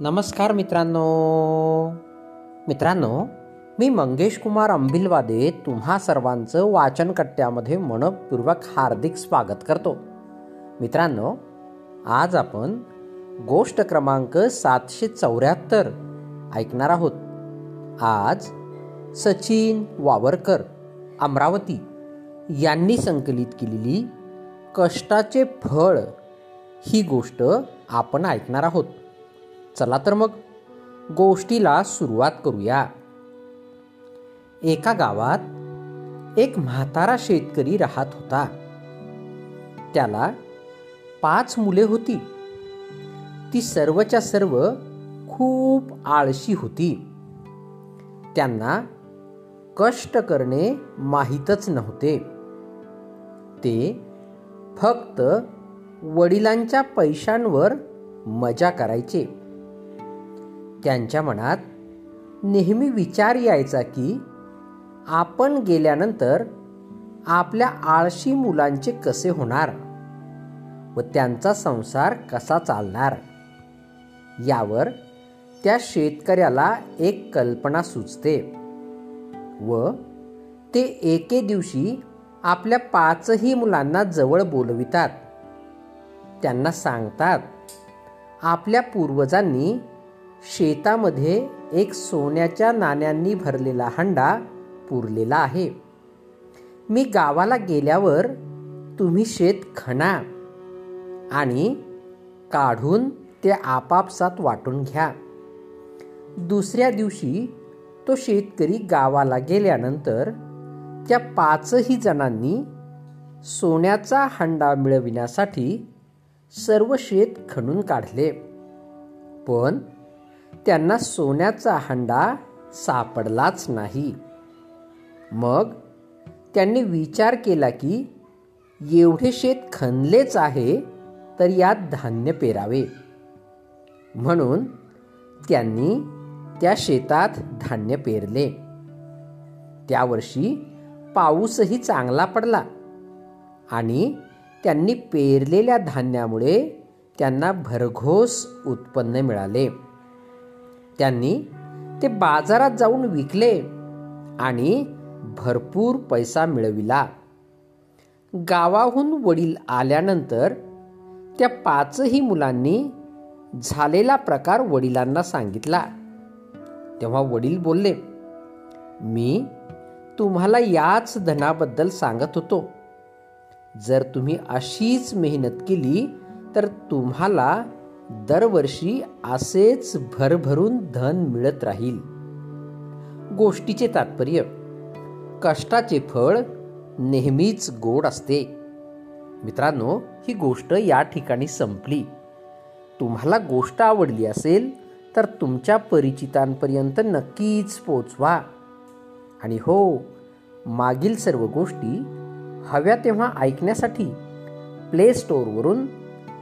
नमस्कार मित्रांनो. मित्रांनो मी मंगेश कुमार अंबिलवादे तुम्हा सर्वांचं वाचनकट्ट्यामध्ये मनपूर्वक हार्दिक स्वागत करतो. मित्रांनो आज आपण गोष्ट क्रमांक सातशे चौऱ्याहत्तर ऐकणार आहोत. आज सचिन वावरकर अमरावती यांनी संकलित केलेली कष्टाचे फळ ही गोष्ट आपण ऐकणार आहोत. चला तर मग गोष्टीला सुरुवात करूया. एका गावात एक म्हातारा शेतकरी राहत होता. त्याला पाच मुले होती. ती सर्वच्या सर्व खूप आळशी होती. त्यांना कष्ट करणे माहीतच नव्हते. ते फक्त वडिलांच्या पैशांवर मजा करायचे. त्यांच्या मनात नेहमी विचार यायचा की आपण गेल्यानंतर आपल्या आळशी मुलांचे कसे होणार व त्यांचा संसार कसा चालणार? यावर त्या शेतकऱ्याला एक कल्पना सुचते व ते एके दिवशी आपल्या पाचही मुलांना जवळ बोलवितात. त्यांना सांगतात आपल्या पूर्वजांनी शेतामध्ये एक सोन्याच्या नाण्यांनी भरलेला हंडा पुरलेला आहे. मी गावाला गेल्यावर तुम्ही शेत खणा आणि काढून ते आपापसात वाटून घ्या. दुसऱ्या दिवशी तो शेतकरी गावाला गेल्यानंतर त्या पाचही जणांनी सोन्याचा हंडा मिळविण्यासाठी सर्व शेत खणून काढले. पण त्यांना सोन्याचा हंडा सापडलाच नाही. मग त्यांनी विचार केला की एवढे शेत खणलेच आहे तर यात धान्य पेरावे. म्हणून त्यांनी त्या शेतात धान्य पेरले. त्या वर्षी पाऊसही चांगला पडला आणि त्यांनी पेरलेल्या धान्यामुळे त्यांना भरघोस उत्पन्न मिळाले. त्यांनी ते बाजारात जाऊन विकले आणि भरपूर पैसा मिळविला. गावाहून वडील आल्यानंतर त्या पाचही मुलांनी झालेला प्रकार वडिलांना सांगितला. तेव्हा वडील बोलले मी तुम्हाला याच धनाबद्दल सांगत होतो. जर तुम्ही अशीच मेहनत केली तर तुम्हाला दरवर्षी असेच भरभरून धन मिळत राहील. गोष्टीचे तात्पर्य कष्टाचे फळ नेहमीच गोड असते. मित्रांनो ही गोष्ट या ठिकाणी संपली. तुम्हाला गोष्ट आवडली असेल तर तुमच्या परिचितांपर्यंत नक्कीच पोचवा. आणि हो मागील सर्व गोष्टी हव्या तेव्हा ऐकण्यासाठी प्ले स्टोअरवरून